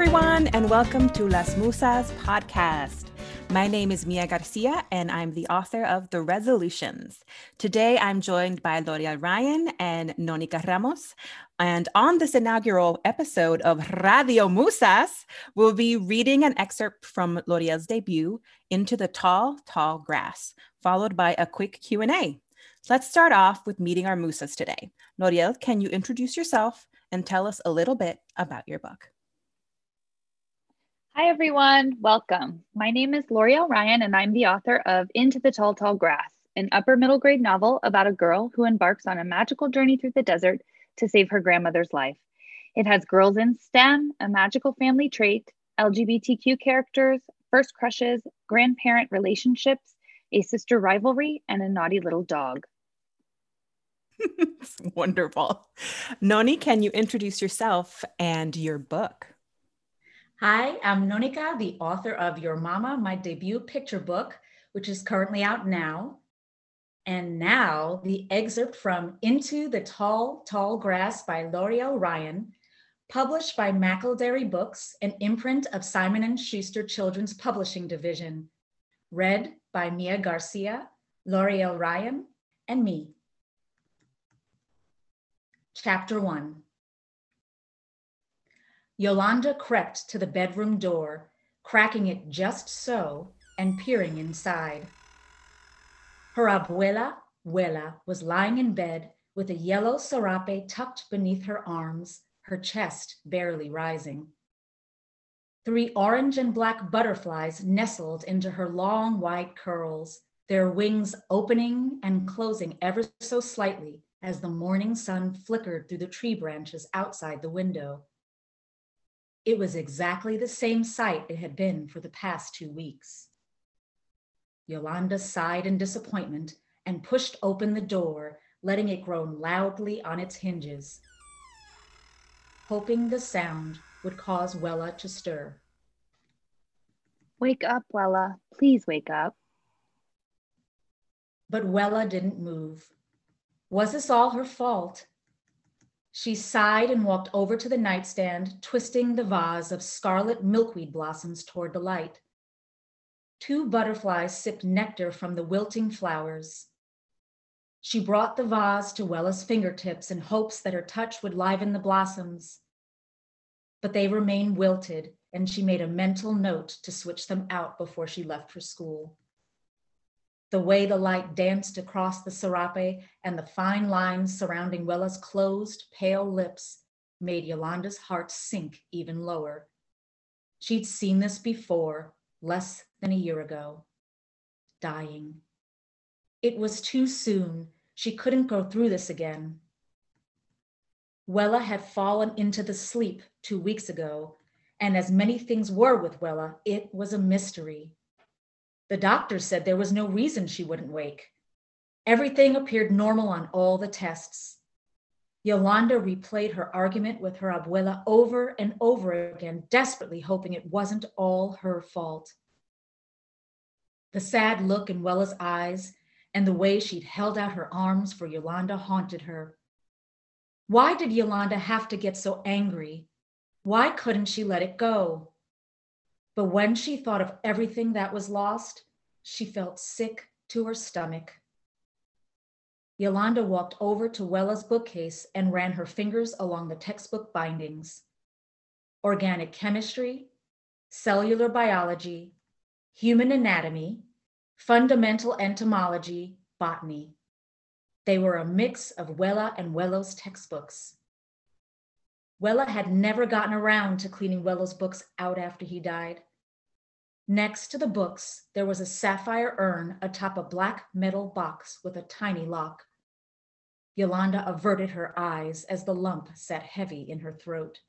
everyone, and welcome to Las Musas podcast. My name is Mia Garcia, and I'm the author of The Resolutions. Today, I'm joined by Loriel Ryon and Nonieqa Ramos. And on this inaugural episode of Radio Musas, we'll be reading an excerpt from Loriel's debut, Into the Tall, Tall Grass, followed by a quick Q&A. Let's start off with meeting our musas today. Loriel, can you introduce yourself and tell us a little bit about your book? Hi, everyone. Welcome. My name is Loriel Ryon, and I'm the author of Into the Tall, Tall Grass, an upper middle grade novel about a girl who embarks on a magical journey through the desert to save her grandmother's life. It has girls in STEM, a magical family trait, LGBTQ characters, first crushes, grandparent relationships, a sister rivalry, and a naughty little dog. wonderful. Noni, can you introduce yourself and your book? Hi, I'm Nonieqa, the author of Your Mama, my debut picture book, which is currently out now. And now the excerpt from Into the Tall, Tall Grass by Loriel Ryon, published by McElderry Books, an imprint of Simon & Schuster Children's Publishing Division. Read by Mia Garcia, Loriel Ryon, and me. Chapter 1 Yolanda crept to the bedroom door, cracking it just so and peering inside. Her abuela, Wela, was lying in bed with a yellow serape tucked beneath her arms, her chest barely rising. Three orange and black butterflies nestled into her long white curls, their wings opening and closing ever so slightly as the morning sun flickered through the tree branches outside the window. It was exactly the same sight it had been for the past two weeks. Yolanda sighed in disappointment and pushed open the door, letting it groan loudly on its hinges, hoping the sound would cause Wela to stir. Wake up, Wela. Please wake up. But Wela didn't move. Was this all her fault? She sighed and walked over to the nightstand, twisting the vase of scarlet milkweed blossoms toward the light. Two butterflies sipped nectar from the wilting flowers. She brought the vase to Wela's fingertips in hopes that her touch would liven the blossoms. But they remained wilted, and she made a mental note to switch them out before she left for school. The way the light danced across the serape and the fine lines surrounding Wela's closed, pale lips made Yolanda's heart sink even lower. She'd seen this before, less than a year ago. Dying. It was too soon. She couldn't go through this again. Wela had fallen into the sleep two weeks ago, and as many things were with Wela, it was a mystery. The doctor said there was no reason she wouldn't wake. Everything appeared normal on all the tests. Yolanda replayed her argument with her abuela over and over again, desperately hoping it wasn't all her fault. The sad look in Wela's eyes and the way she'd held out her arms for Yolanda haunted her. Why did Yolanda have to get so angry? Why couldn't she let it go? But when she thought of everything that was lost, she felt sick to her stomach. Yolanda walked over to Wela's bookcase and ran her fingers along the textbook bindings. Organic chemistry, cellular biology, human anatomy, fundamental entomology, botany. They were a mix of Wela and Welo's textbooks. Wela had never gotten around to cleaning Welo's books out after he died. Next to the books, there was a sapphire urn atop a black metal box with a tiny lock. Yolanda averted her eyes as the lump sat heavy in her throat.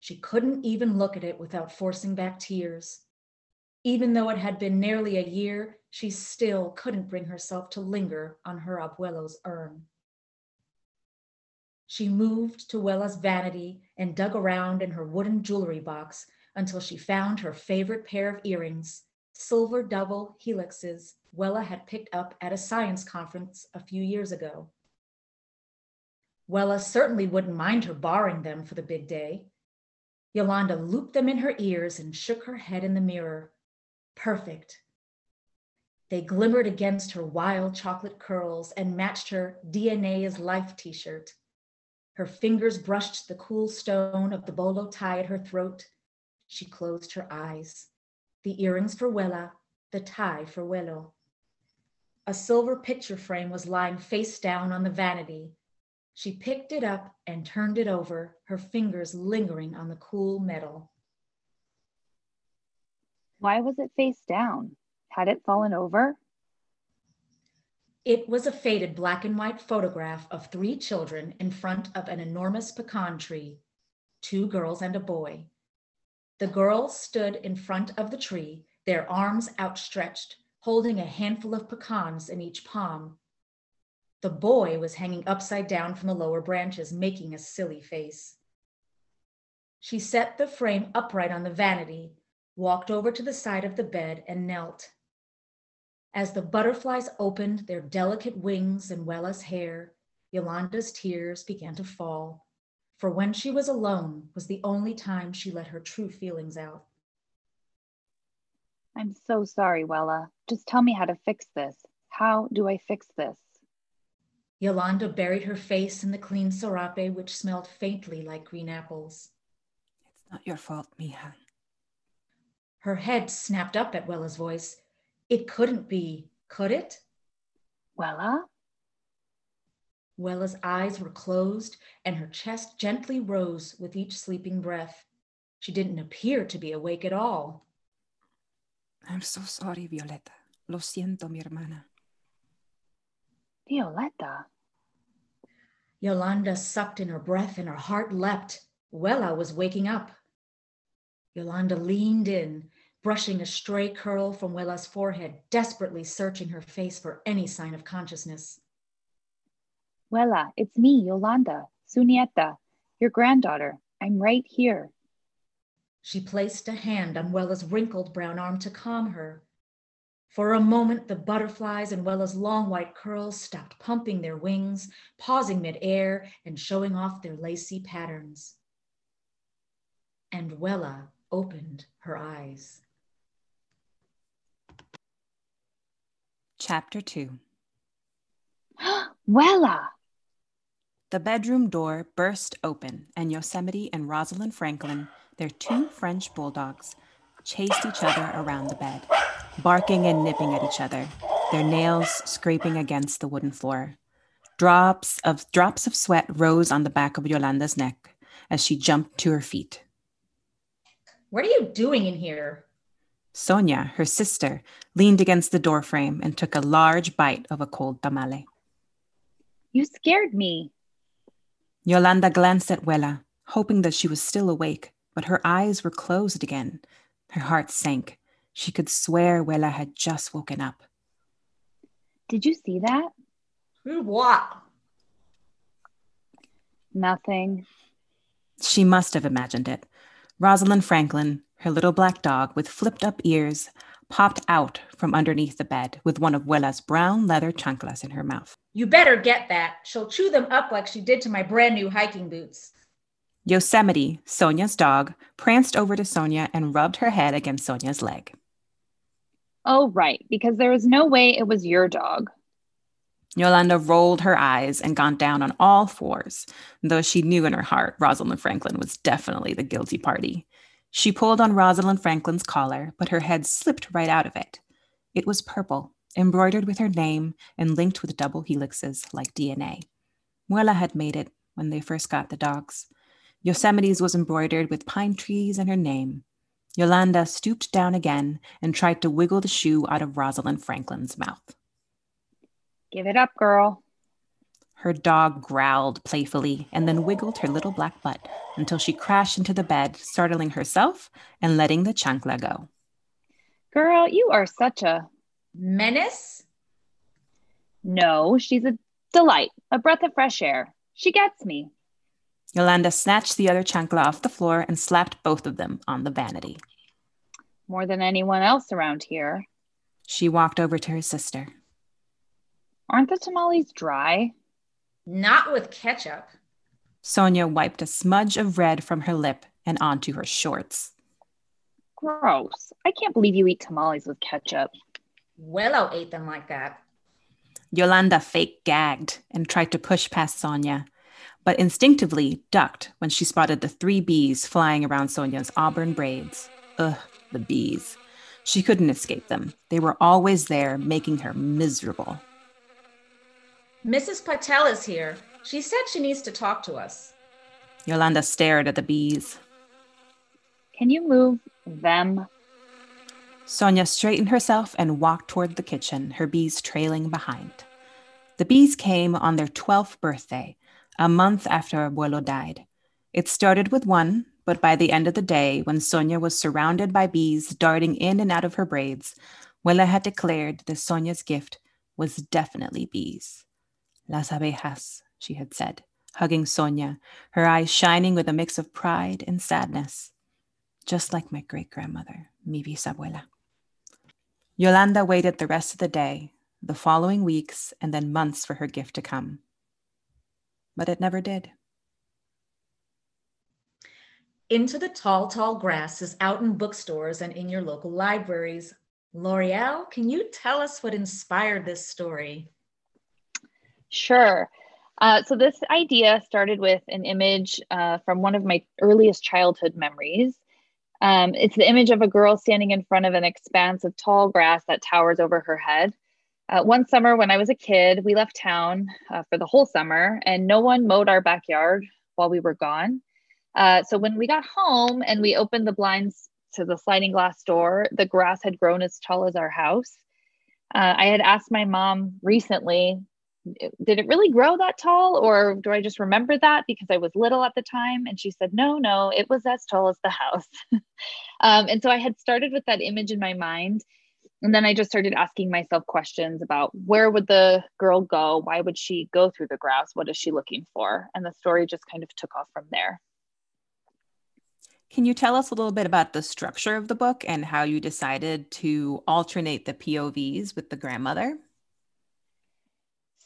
She couldn't even look at it without forcing back tears. Even though it had been nearly a year, she still couldn't bring herself to linger on her abuelo's urn. She moved to Wela's vanity and dug around in her wooden jewelry box until she found her favorite pair of earrings, silver double helixes Wela had picked up at a science conference a few years ago. Wela certainly wouldn't mind her borrowing them for the big day. Yolanda looped them in her ears and shook her head in the mirror. Perfect. They glimmered against her wild chocolate curls and matched her DNA is life t shirt. Her fingers brushed the cool stone of the bolo tie at her throat. She closed her eyes. The earrings for Wela, the tie for Welo. A silver picture frame was lying face down on the vanity. She picked it up and turned it over, her fingers lingering on the cool metal. Why was it face down? Had it fallen over? It was a faded black and white photograph of three children in front of an enormous pecan tree two girls and a boy. The girls stood in front of the tree, their arms outstretched, holding a handful of pecans in each palm. The boy was hanging upside down from the lower branches, making a silly face. She set the frame upright on the vanity, walked over to the side of the bed, and knelt. As the butterflies opened their delicate wings in Wela's hair, Yolanda's tears began to fall, for when she was alone was the only time she let her true feelings out. I'm so sorry, Wela. Just tell me how to fix this. How do I fix this? Yolanda buried her face in the clean serape, which smelled faintly like green apples. It's not your fault, Mija. Her head snapped up at Wela's voice. It couldn't be, could it? Wela? Wela's eyes were closed and her chest gently rose with each sleeping breath. She didn't appear to be awake at all. I'm so sorry, Violeta. Lo siento, mi hermana. Violeta. Yolanda sucked in her breath and her heart leapt. Wela was waking up. Yolanda leaned in brushing a stray curl from Wela's forehead, desperately searching her face for any sign of consciousness. Wela, it's me, Yolanda, Sunieta, your granddaughter. I'm right here. She placed a hand on Wela's wrinkled brown arm to calm her. For a moment, the butterflies in Wela's long white curls stopped pumping their wings, pausing midair and showing off their lacy patterns. And Wela opened her eyes. Chapter 2 Wela! The bedroom door burst open, and Yosemite and Rosalind Franklin, their two French bulldogs, chased each other around the bed, barking and nipping at each other, their nails scraping against the wooden floor. Drops of drops of sweat rose on the back of Yolanda's neck as she jumped to her feet. What are you doing in here? Sonia, her sister, leaned against the doorframe and took a large bite of a cold tamale. You scared me. Yolanda glanced at Wela, hoping that she was still awake, but her eyes were closed again. Her heart sank. She could swear Wela had just woken up. Did you see that? What? Nothing. She must have imagined it. Rosalind Franklin, her little black dog with flipped up ears, popped out from underneath the bed with one of Wela's brown leather chanclas in her mouth. You better get that. She'll chew them up like she did to my brand new hiking boots. Yosemite, Sonia's dog, pranced over to Sonia and rubbed her head against Sonia's leg. Oh, right, because there was no way it was your dog. Yolanda rolled her eyes and got down on all fours, though she knew in her heart Rosalind Franklin was definitely the guilty party. She pulled on Rosalind Franklin's collar, but her head slipped right out of it. It was purple, embroidered with her name and linked with double helixes like DNA. Wela had made it when they first got the dogs. Yosemite's was embroidered with pine trees and her name. Yolanda stooped down again and tried to wiggle the shoe out of Rosalind Franklin's mouth. Give it up, girl. Her dog growled playfully and then wiggled her little black butt until she crashed into the bed, startling herself and letting the chancla go. Girl, you are such a menace. No, she's a delight, a breath of fresh air. She gets me. Yolanda snatched the other chancla off the floor and slapped both of them on the vanity. More than anyone else around here. She walked over to her sister. Aren't the tamales dry? Not with ketchup. Sonia wiped a smudge of red from her lip and onto her shorts. Gross. I can't believe you eat tamales with ketchup. Welo ate them like that. Yolanda fake gagged and tried to push past Sonia, but instinctively ducked when she spotted the three bees flying around Sonia's auburn braids. Ugh, the bees. She couldn't escape them. They were always there, making her miserable. Mrs. Patel is here. She said she needs to talk to us. Yolanda stared at the bees. Can you move them? Sonia straightened herself and walked toward the kitchen, her bees trailing behind. The bees came on their 12th birthday, a month after Abuelo died. It started with one, but by the end of the day, when Sonia was surrounded by bees darting in and out of her braids, Wela had declared that Sonia's gift was definitely bees. Las abejas, she had said, hugging Sonia, her eyes shining with a mix of pride and sadness. Just like my great grandmother, mi bisabuela. Yolanda waited the rest of the day, the following weeks, and then months for her gift to come. But it never did. Into the Tall, Tall Grass is out in bookstores and in your local libraries. L'Oreal, can you tell us what inspired this story? Sure. Uh, so, this idea started with an image uh, from one of my earliest childhood memories. Um, it's the image of a girl standing in front of an expanse of tall grass that towers over her head. Uh, one summer when I was a kid, we left town uh, for the whole summer and no one mowed our backyard while we were gone. Uh, so when we got home and we opened the blinds to the sliding glass door, the grass had grown as tall as our house. Uh, I had asked my mom recently did it really grow that tall or do I just remember that because I was little at the time? And she said, no, no, it was as tall as the house. um, and so I had started with that image in my mind. And then I just started asking myself questions about where would the girl go? Why would she go through the grass? What is she looking for? And the story just kind of took off from there. Can you tell us a little bit about the structure of the book and how you decided to alternate the POVs with the grandmother?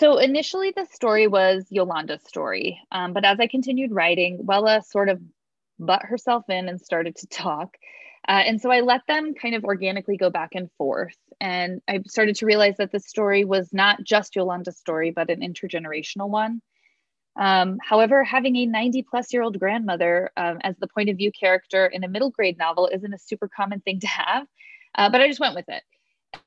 So initially, the story was Yolanda's story. Um, but as I continued writing, Wela sort of butt herself in and started to talk. Uh, and so I let them kind of organically go back and forth. And I started to realize that the story was not just Yolanda's story, but an intergenerational one. Um, however, having a 90 plus year old grandmother um, as the point of view character in a middle grade novel isn't a super common thing to have. Uh, but I just went with it.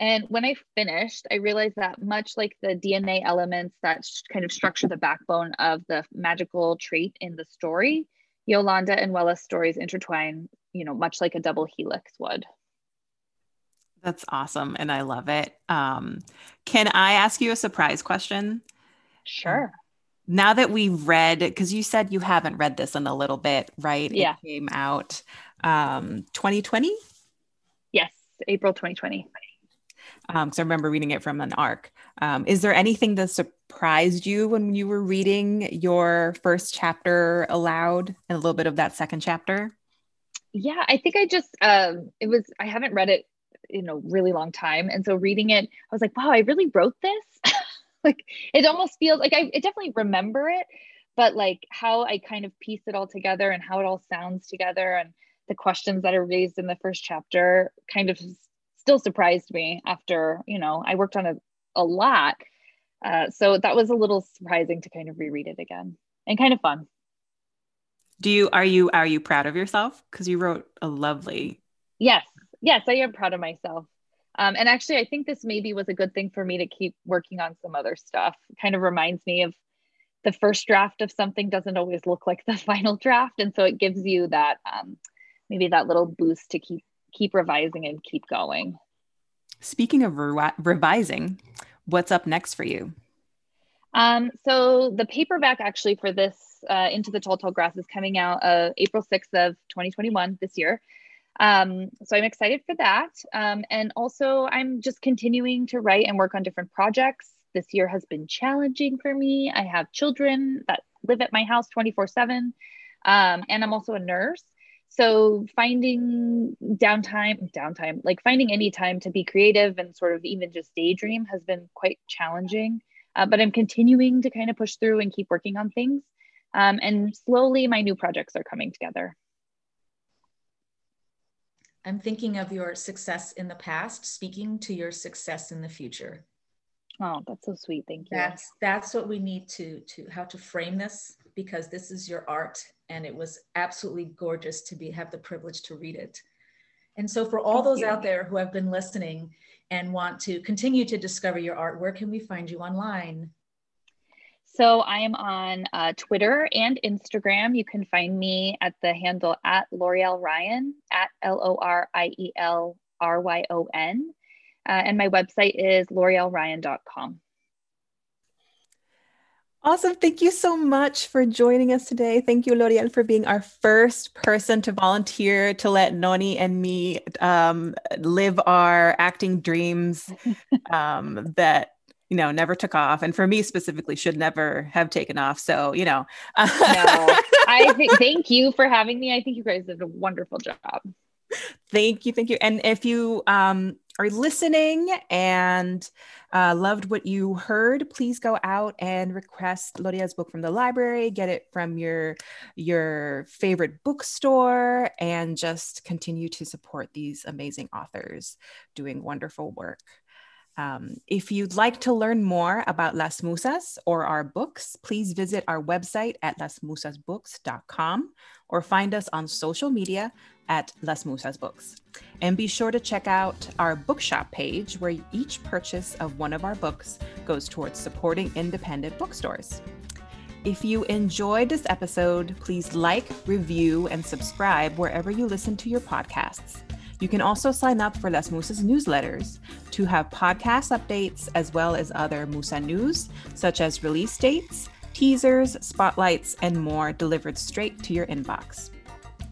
And when I finished, I realized that much like the DNA elements that kind of structure the backbone of the magical trait in the story, Yolanda and Wela's stories intertwine, you know, much like a double helix would. That's awesome. And I love it. Um, can I ask you a surprise question? Sure. Now that we've read, because you said you haven't read this in a little bit, right? Yeah. It came out um, 2020? Yes, April 2020 because um, I remember reading it from an arc. Um, is there anything that surprised you when you were reading your first chapter aloud and a little bit of that second chapter? Yeah, I think I just um, it was I haven't read it in a really long time, and so reading it, I was like, wow, I really wrote this. like it almost feels like I, I definitely remember it, but like how I kind of piece it all together and how it all sounds together and the questions that are raised in the first chapter kind of still surprised me after, you know, I worked on it a lot. Uh, so that was a little surprising to kind of reread it again and kind of fun. Do you are you are you proud of yourself because you wrote a lovely? Yes, yes, I am proud of myself. Um, and actually, I think this maybe was a good thing for me to keep working on some other stuff. It kind of reminds me of the first draft of something doesn't always look like the final draft, and so it gives you that um, maybe that little boost to keep keep revising and keep going. Speaking of re- revising, what's up next for you? Um, so the paperback actually for this uh, Into the Tall Tall Grass is coming out uh, April 6th of 2021 this year. Um, so I'm excited for that. Um, and also I'm just continuing to write and work on different projects. This year has been challenging for me. I have children that live at my house 24 seven. Um, and I'm also a nurse so finding downtime downtime like finding any time to be creative and sort of even just daydream has been quite challenging uh, but i'm continuing to kind of push through and keep working on things Um, and slowly, my new projects are coming together. I'm thinking of your success in the past, speaking to your success in the future. Oh, that's so sweet. Thank you. That's that's what we need to to how to frame this because this is your art and it was absolutely gorgeous to be have the privilege to read it. And so for all Thank those you. out there who have been listening and want to continue to discover your art, where can we find you online? So I am on uh, Twitter and Instagram. You can find me at the handle at Loriel Ryon at L O R I E L R Y O N. Uh, and my website is lorielryon.com. Awesome. Thank you so much for joining us today. Thank you, Loriel, for being our first person to volunteer to let Noni and me um, live our acting dreams um, that you know never took off and for me specifically should never have taken off so you know no i think thank you for having me i think you guys did a wonderful job thank you thank you. And if you um, are listening and uh, loved what you heard please go out and request Loria's book from the library get it from your your favorite bookstore and just continue to support these amazing authors doing wonderful work. Um, if you'd like to learn more about Las Musas or our books, please visit our website at lasmusasbooks.com or find us on social media at Las Musas Books. And be sure to check out our bookshop page where each purchase of one of our books goes towards supporting independent bookstores. If you enjoyed this episode, please like, review, and subscribe wherever you listen to your podcasts. You can also sign up for Las Musas newsletters to have podcast updates as well as other Musa news, such as release dates, teasers, spotlights, and more delivered straight to your inbox.